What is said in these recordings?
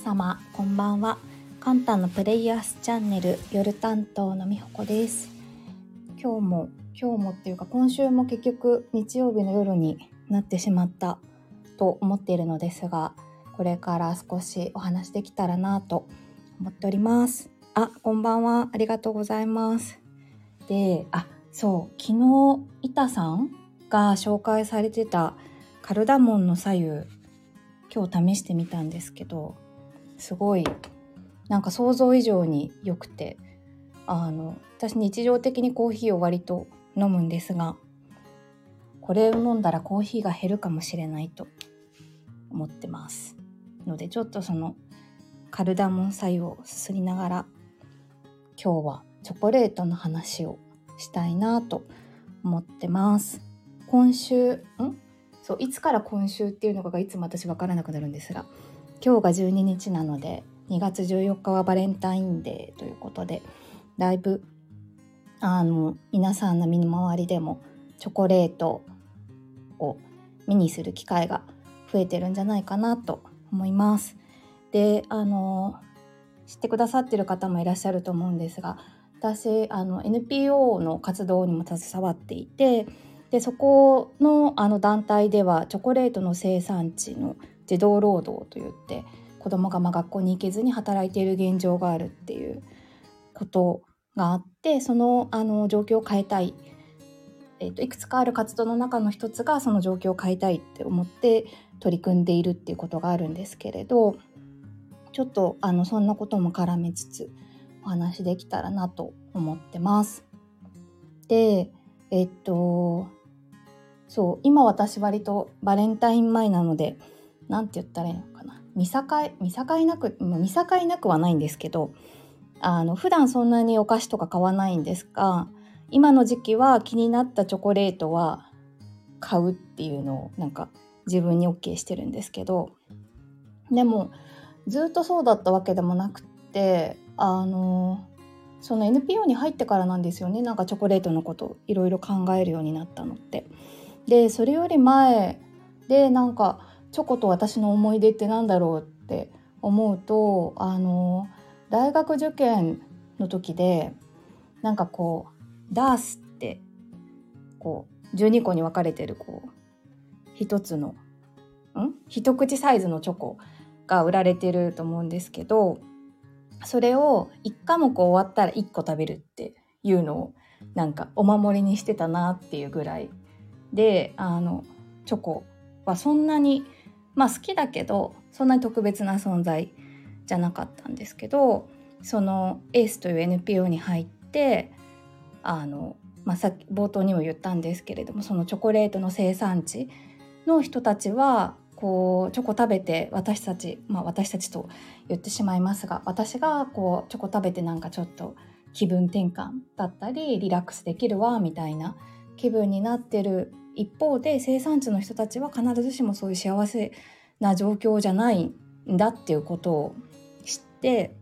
様こんばんは。カンタのプレイヤースチャンネル夜担当のみほこです。今日も今日もっていうか今週も結局日曜日の夜になってしまったと思っているのですがこれから少しお話できたらなと思っております。あこんばんは。ありがとうございます。であそう昨日板さんが紹介されてたカルダモンの左右今日試してみたんですけどすごいなんか想像以上に良くてあの私日常的にコーヒーを割と飲むんですがこれを飲んだらコーヒーが減るかもしれないと思ってますのでちょっとそのカルダモン左右をすすりながら今日はチョコレートの話をしたいなと思ってます。今週ん？そういつから今週っていうのかがいつも私分からなくなるんですが今日が12日なので2月14日はバレンタインデーということでだいぶあの皆さんの身の回りでもチョコレートを目にする機会が増えてるんじゃないかなと思います。であの知ってくださってる方もいらっしゃると思うんですが私あの NPO の活動にも携わっていてでそこのあの団体ではチョコレートの生産地の児童労働といって子どもがま学校に行けずに働いている現状があるっていうことがあってそのあの状況を変えたい、えーと、いくつかある活動の中の一つがその状況を変えたいって思って取り組んでいるっていうことがあるんですけれどちょっとあのそんなことも絡めつつお話できたらなと思ってます。でえっとそう今私割とバレンタイン前なので何て言ったらいいのかな見境見境なく見境なくはないんですけどあの普段そんなにお菓子とか買わないんですが今の時期は気になったチョコレートは買うっていうのをなんか自分に OK してるんですけどでもずっとそうだったわけでもなくってあのその NPO に入ってからなんですよねなんかチョコレートのこといろいろ考えるようになったのって。でそれより前でなんかチョコと私の思い出って何だろうって思うとあの大学受験の時でなんかこうダースってこう12個に分かれてるこう一つのん？一口サイズのチョコが売られてると思うんですけどそれを1科目終わったら1個食べるっていうのをなんかお守りにしてたなっていうぐらいであのチョコはそんなにまあ好きだけどそんなに特別な存在じゃなかったんですけどそのエースという NPO に入ってあの、まあ、さっき冒頭にも言ったんですけれどもそのチョコレートの生産地の人たちはこうチョコ食べて私たちまあ私たちと言ってしまいますが私がこうチョコ食べてなんかちょっと気分転換だったりリラックスできるわみたいな気分になってる一方で生産地の人たちは必ずしもそういう幸せな状況じゃないんだっていうことを知って、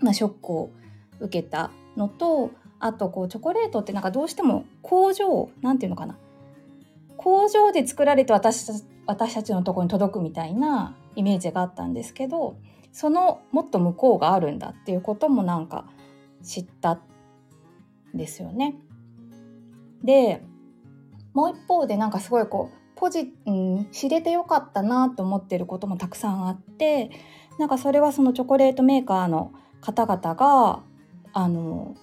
まあ、ショックを受けたのとあとこうチョコレートってなんかどうしても工場なんていうのかな工場で作られて私た私たちのとこに届くみたいなイメージがあったんですけどそのもっと向こうがあるんだっていうこともなんか知ったんですよね。でもう一方でなんかすごいこうポジ、うん、知れてよかったなと思ってることもたくさんあってなんかそれはそのチョコレートメーカーの方々があの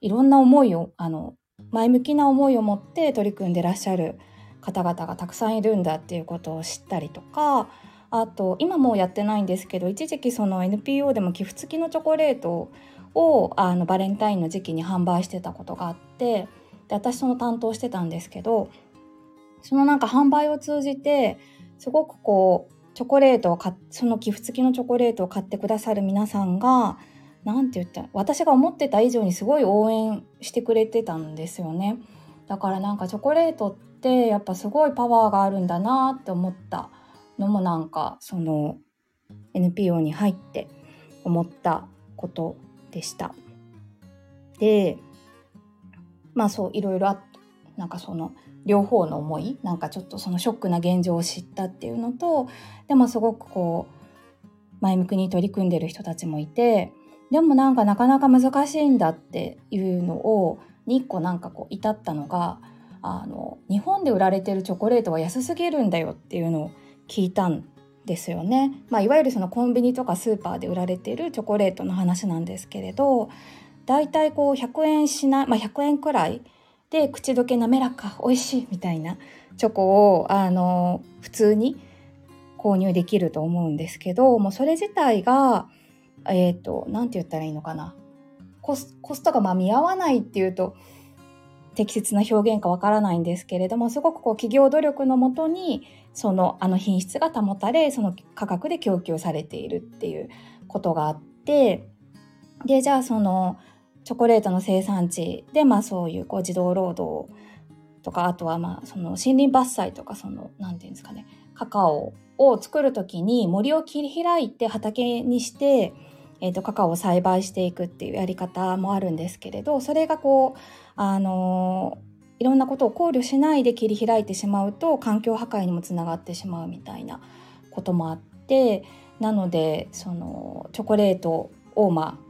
いろんな思いをあの前向きな思いを持って取り組んでらっしゃる方々がたくさんいるんだっていうことを知ったりとかあと今もうやってないんですけど一時期その NPO でも寄付付きのチョコレートをあのバレンタインの時期に販売してたことがあってで私その担当してたんですけどそのなんか販売を通じてすごくこうチョコレートを買その寄付付きのチョコレートを買ってくださる皆さんが何て言った私が思ってた以上にすごい応援してくれてたんですよねだからなんかチョコレートってやっぱすごいパワーがあるんだなって思ったのもなんかその NPO に入って思ったことでした。でまあそういろいろあなんかその両方の思いなんかちょっとそのショックな現状を知ったっていうのとでもすごくこう前向きに取り組んでる人たちもいてでもなんかなかなか難しいんだっていうのをに1個なんかこう至ったのがあの日本で売られてるチョコレートは安すぎるんだよっていうのを聞いたんですよね。まあ、いわゆるそのコンビニとかスーパーで売られてるチョコレートの話なんですけれどだいたいこう100円しない、まあ、100円くらいで口どけ滑らか美味しいみたいなチョコをあの普通に購入できると思うんですけどもうそれ自体がえっ、ー、と何て言ったらいいのかな。コスコストがまあ見合わないっていうと適切な表現かわからないんですけれどもすごくこう企業努力のもとにそのあの品質が保たれその価格で供給されているっていうことがあってでじゃあそのチョコレートの生産地でまあそういうこう児童労働とかあとはまあその森林伐採とかその何て言うんですかねカカオを作る時に森を切り開いて畑にして、えーと、カカオを栽培していくっていうやり方もあるんですけれどそれがこうあのいろんなことを考慮しないで切り開いてしまうと環境破壊にもつながってしまうみたいなこともあってなのでそのチョコレートをまあ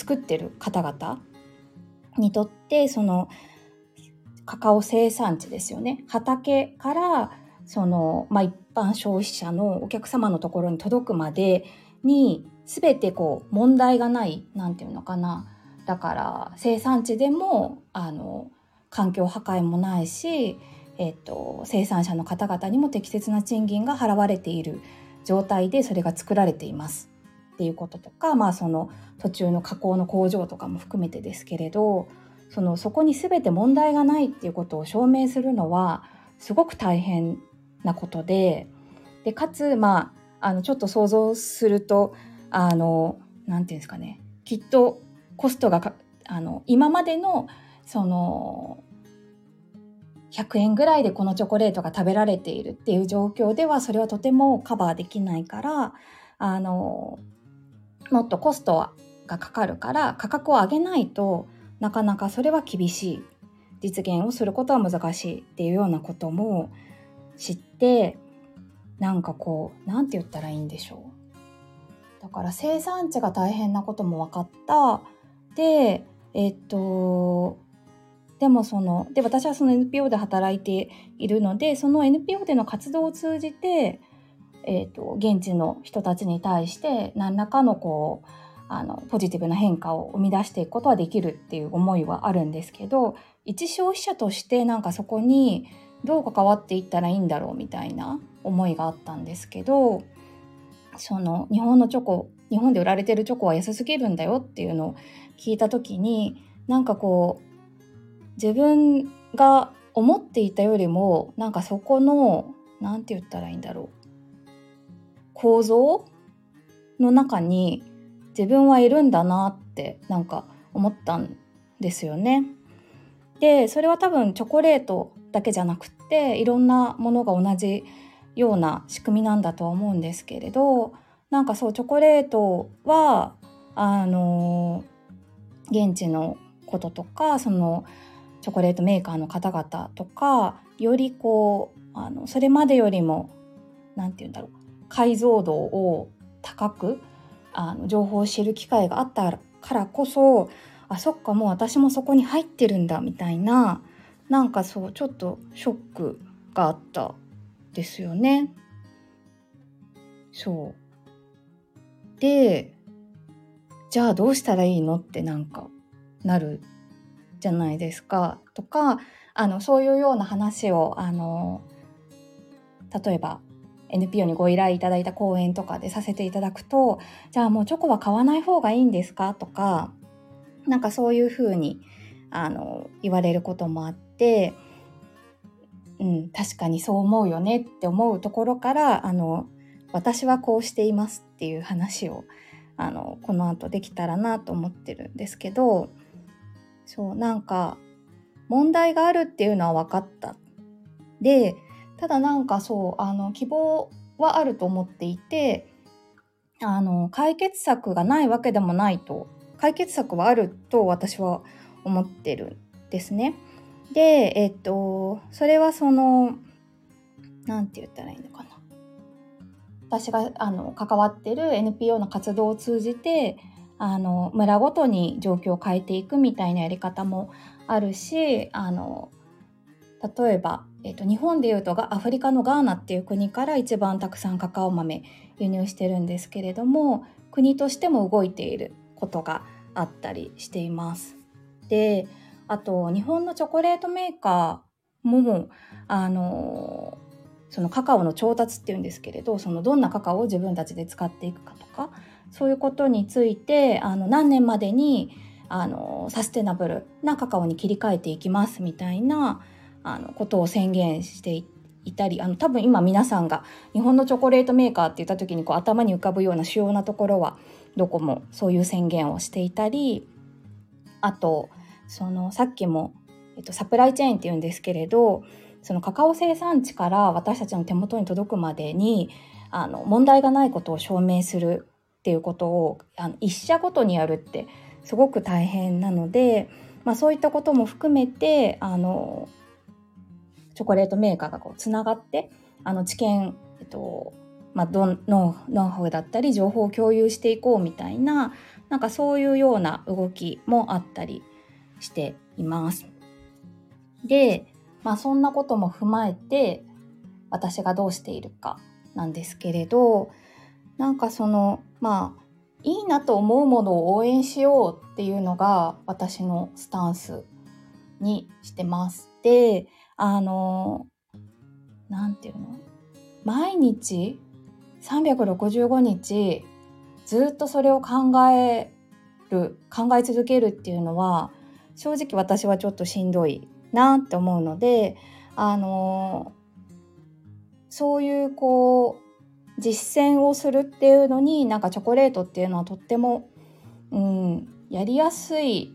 作ってる方々にとってそのカカオ生産地ですよね。畑からその、まあ、一般消費者のお客様のところに届くまでに全てこう問題がない何て言うのかな。だから生産地でもあの環境破壊もないし、えっと、生産者の方々にも適切な賃金が払われている状態でそれが作られています。っていうこととか、まあ、その途中の加工の工場とかも含めてですけれどそのそこに全て問題がないっていうことを証明するのはすごく大変なことででかつまああのちょっと想像するとあの何て言うんですかねきっとコストがあの今までのその100円ぐらいでこのチョコレートが食べられているっていう状況ではそれはとてもカバーできないからあのもっとコストがかかるから価格を上げないとなかなかそれは厳しい。実現をすることは難しいっていうようなことも知ってなんかこう何て言ったらいいんでしょう。だから生産地が大変なことも分かった。でえっとでもそので私はその NPO で働いているのでその NPO での活動を通じて、えーと、現地の人たちに対して何らかのこうあのポジティブな変化を生み出していくことはできるっていう思いはあるんですけど一消費者としてなんかそこにどう関わっていったらいいんだろうみたいな思いがあったんですけどその日本のチョコ日本で売られてるチョコは安すぎるんだよっていうのを聞いた時になんかこう自分が思っていたよりもなんかそこの何て言ったらいいんだろう構造の中に自分はいるんだなってなんか思ったんですよね。でそれは多分チョコレートだけじゃなくっていろんなものが同じような仕組みなんだとは思うんですけれどなんかそうチョコレートはあの現地のこととかそのチョコレートメーカーの方々とかよりこうあのそれまでよりも何て言うんだろう解像度を高くあの情報を知る機会があったからこそあそっかもう私もそこに入ってるんだみたいななんかそうちょっとショックがあったですよね。そうでじゃあどうしたらいいのってなんかなるじゃないですかとかあのそういうような話をあの例えば NPO にご依頼いただいた講演とかでさせていただくとじゃあもうチョコは買わない方がいいんですかとかなんかそういうふうにあの言われることもあって、うん、確かにそう思うよねって思うところからあの私はこうしていますっていう話をあのこの後できたらなと思ってるんですけどそうなんか問題があるっていうのは分かった。でただなんかそうあの希望はあると思っていてあの解決策がないわけでもないと解決策はあると私は思ってるんですね。でえっとそれはその何て言ったらいいのかな。私があの関わってる NPO の活動を通じてあの村ごとに状況を変えていくみたいなやり方もあるしあの例えば、えーと、日本でいうとアフリカのガーナっていう国から一番たくさんカカオ豆輸入してるんですけれども国としても動いていることがあったりしています。であと日本のチョコレートメーカーもあのそのカカオの調達っていうんですけれどそのどんなカカオを自分たちで使っていくかとかそういうことについてあの何年までにあのサステナブルなカカオに切り替えていきますみたいなあのことを宣言していたりあの多分今皆さんが日本のチョコレートメーカーって言った時にこう頭に浮かぶような主要なところはどこもそういう宣言をしていたりあとそのさっきも、えっと、サプライチェーンっていうんですけれどそのカカオ生産地から私たちの手元に届くまでにあの問題がないことを証明するっていうことをあの一社ごとにやるってすごく大変なので、まあ、そういったことも含めてあのチョコレートメーカーがこうつながってあの知見、えっとまあ、ノノウハウだったり情報を共有していこうみたいななんかそういうような動きもあったりしています。で、まあそんなことも踏まえて私がどうしているかなんですけれどなんかそのまあいいなと思うものを応援しようっていうのが私のスタンスにしてます。であの何て言うの？毎日365日ずっとそれを考える考え続けるっていうのは正直私はちょっとしんどいなって思うのであのそういうこう実践をするっていうのになんかチョコレートっていうのはとっても、うん、やりやすい。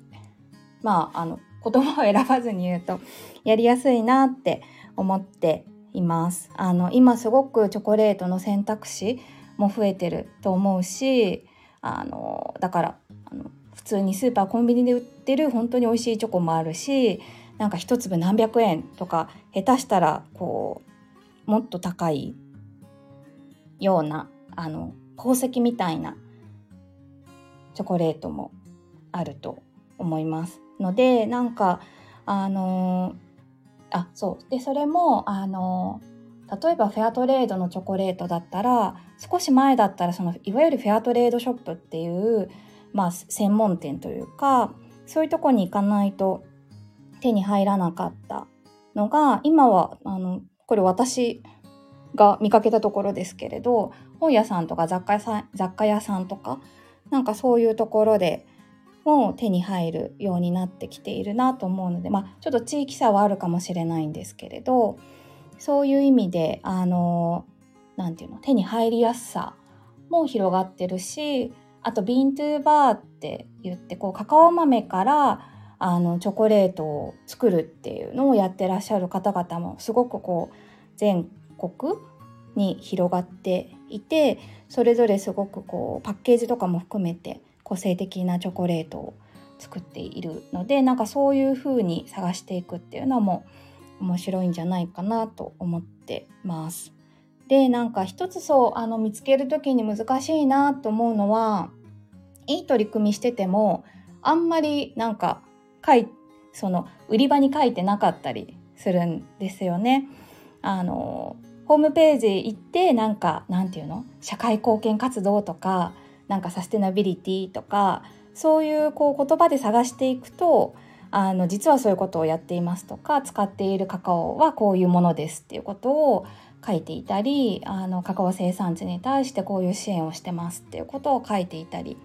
まああの言葉を選ばずに言うとやりやすいなって思っています。あの今すごくチョコレートの選択肢も増えてると思うしあのだからあの普通にスーパーコンビニで売ってる本当に美味しいチョコもあるしなんか一粒何百円とか下手したらこうもっと高いようなあの宝石みたいなチョコレートもあると思いますのでなんかあのあそう。でそれもあの例えばフェアトレードのチョコレートだったら少し前だったらそのいわゆるフェアトレードショップっていう、まあ、専門店というかそういうとこに行かないと手に入らなかったのが今はあのこれ私が見かけたところですけれど本屋さんとか雑貨屋さん雑貨屋さんとかなんかそういうところでも手に入るようになってきているなと思うのでまあちょっと地域差はあるかもしれないんですけれどそういう意味であの何て言うの手に入りやすさも広がってるしあとビントゥーバーって言ってこうカカオ豆からあのチョコレートを作るっていうのをやってらっしゃる方々もすごくこう全国に広がっていてそれぞれすごくこうパッケージとかも含めて個性的なチョコレートを作っているのでなんかそういう風に探していくっていうのも面白いんじゃないかなと思ってます。でなんか一つそうあの見つける時に難しいなと思うのはいい取り組みしててもあんまりなんか書いその売り場に書いてなかったりするんですよね。あのホームページ行ってなんかなんていうの？社会貢献活動とかなんかサステナビリティとかそういうこう言葉で探していくとあの実はそういうことをやっていますとか使っているカカオはこういうものですっていうことを書いていたりあのカカオ生産地に対してこういう支援をしてますっていうことを書いていたり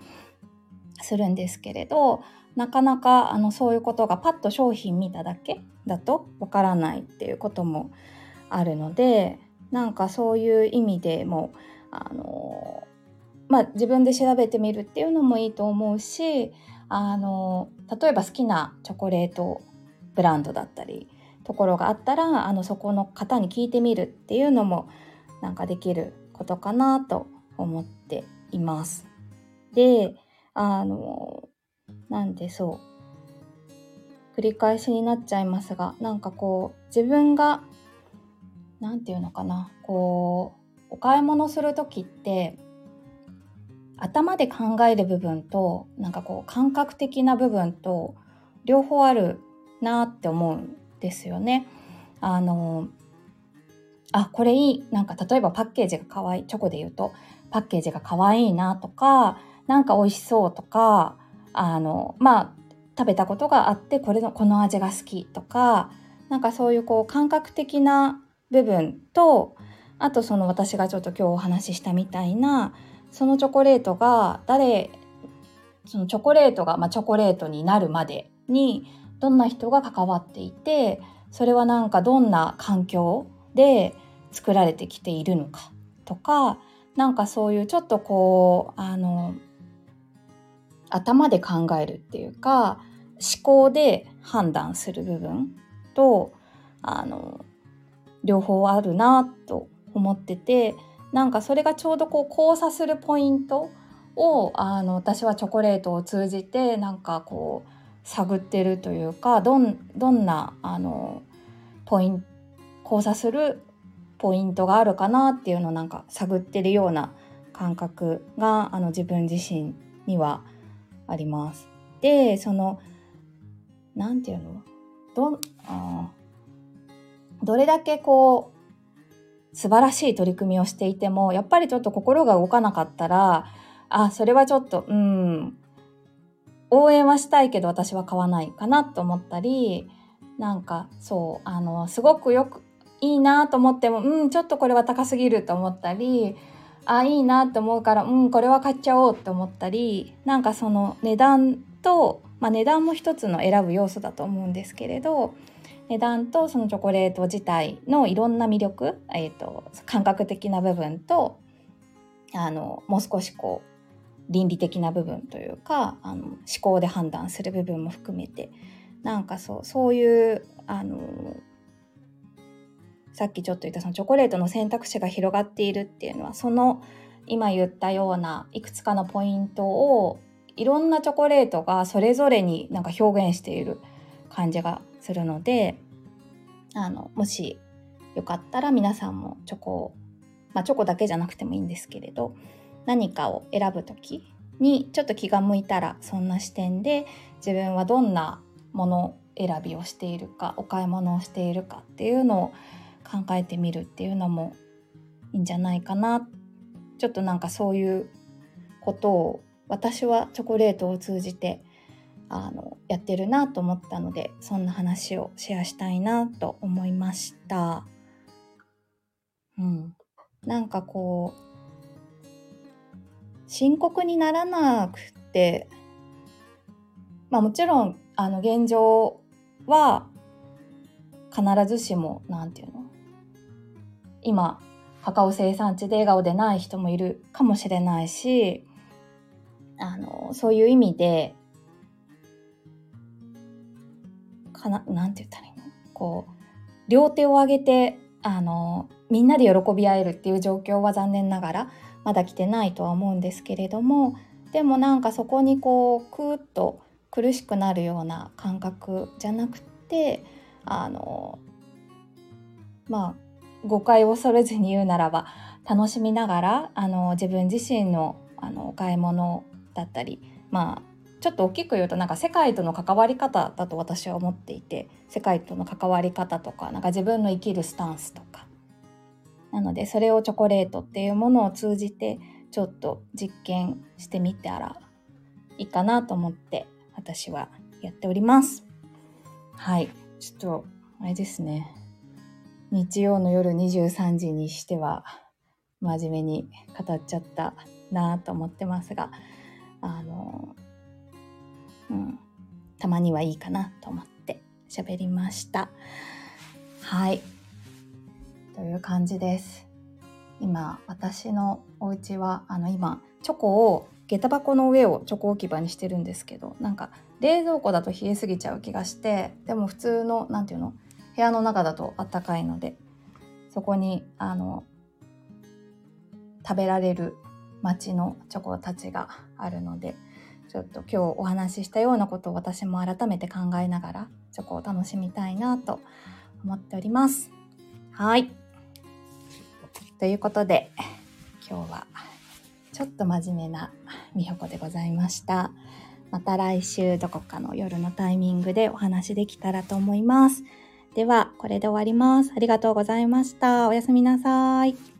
するんですけれどなかなかあのそういうことがパッと商品見ただけだとわからないっていうこともあるのでなんかそういう意味でもあのまあ自分で調べてみるっていうのもいいと思うしあの例えば好きなチョコレートブランドだったりところがあったらあのそこの方に聞いてみるっていうのもなんかできることかなと思っています。であのなんでそう繰り返しになっちゃいますがなんかこう自分が何て言うのかなこうお買い物する時って頭で考える部分となんかこう感覚的な部分と両方あるなって思うんですよね。あのあこれいいなんか例えばパッケージが可愛いチョコで言うとパッケージが可愛いなとかなんか美味しそうとかあのまあ食べたことがあってこれのこの味が好きとかなんかそういうこう感覚的な部分とあとその私がちょっと今日お話ししたみたいなそのチョコレートが誰そのチョコレートが、まあ、チョコレートになるまでにどんな人が関わっていてそれはなんかどんな環境で作られてきているのかとかなんかそういうちょっとこうあの頭で考えるっていうか思考で判断する部分とあの両方あるなと思っててなんかそれがちょうどこう交差するポイントをあの私はチョコレートを通じてなんかこう探ってるというかどんどんなあのポイン交差するポイントがあるかなっていうのをなんか探ってるような感覚があの自分自身にはあります。でその何て言うの？どあどれだけこう素晴らしい取り組みをしていてもやっぱりちょっと心が動かなかったらあそれはちょっとうん応援はしたいけど私は買わないかなと思ったりなんかそうあのすごくよくいいなと思ってもうんちょっとこれは高すぎると思ったりあいいなと思うからうんこれは買っちゃおうって思ったりなんかその値段と、まあ、値段も一つの選ぶ要素だと思うんですけれど値段とそのチョコレート自体のいろんな魅力、えーと、感覚的な部分とあのもう少しこう倫理的な部分というかあの思考で判断する部分も含めてなんかそうそういうあのさっきちょっと言ったそのチョコレートの選択肢が広がっているっていうのはその今言ったようないくつかのポイントをいろんなチョコレートがそれぞれになんか表現している。感じがするのであのもしよかったら皆さんもチョコをまあチョコだけじゃなくてもいいんですけれど何かを選ぶ時にちょっと気が向いたらそんな視点で自分はどんなもの選びをしているかお買い物をしているかっていうのを考えてみるっていうのもいいんじゃないかな。ちょっとなんかそういうことを私はチョコレートを通じてあのやってるなと思ったのでそんな話をシェアしたいなと思いました。うん、なんかこう深刻にならなくてまあもちろんあの現状は必ずしも何て言うの今カカオ生産地で笑顔でない人もいるかもしれないしあのそういう意味でかな、なんて言ったらいいの？こう、両手を上げて、あの、みんなで喜び合えるっていう状況は残念ながらまだ来てないとは思うんですけれども、でもなんかそこにこう、クーッと苦しくなるような感覚じゃなくて、あの、まあ、誤解を恐れずに言うならば、楽しみながら、あの、自分自身のあのお買い物だったり、まあ、ちょっと大きく言うとなんか世界との関わり方だと私は思っていて世界との関わり方とかなんか自分の生きるスタンスとか。なのでそれをチョコレートっていうものを通じてちょっと実験してみたらいいかなと思って私はやっております。はい。ちょっとあれですね。日曜の夜23時にしては真面目に語っちゃったなと思ってますがあのうん、たまにはいいかなと思って喋りました。はい。という感じです。今、私のお家は、あの今、チョコを下駄箱の上をチョコ置き場にしてるんですけど、なんか冷蔵庫だと冷えすぎちゃう気がして、でも普通の、何て言うの、部屋の中だとあったかいので、そこに、あの、食べられる街のチョコたちがあるので、ちょっと今日お話ししたようなことを私も改めて考えながらチョコを楽しみたいなと思っております。はい。ということで、今日はちょっと真面目なみほこでございました。また来週どこかの夜のタイミングでお話できたらと思います。では、これで終わります。ありがとうございました。おやすみなさい。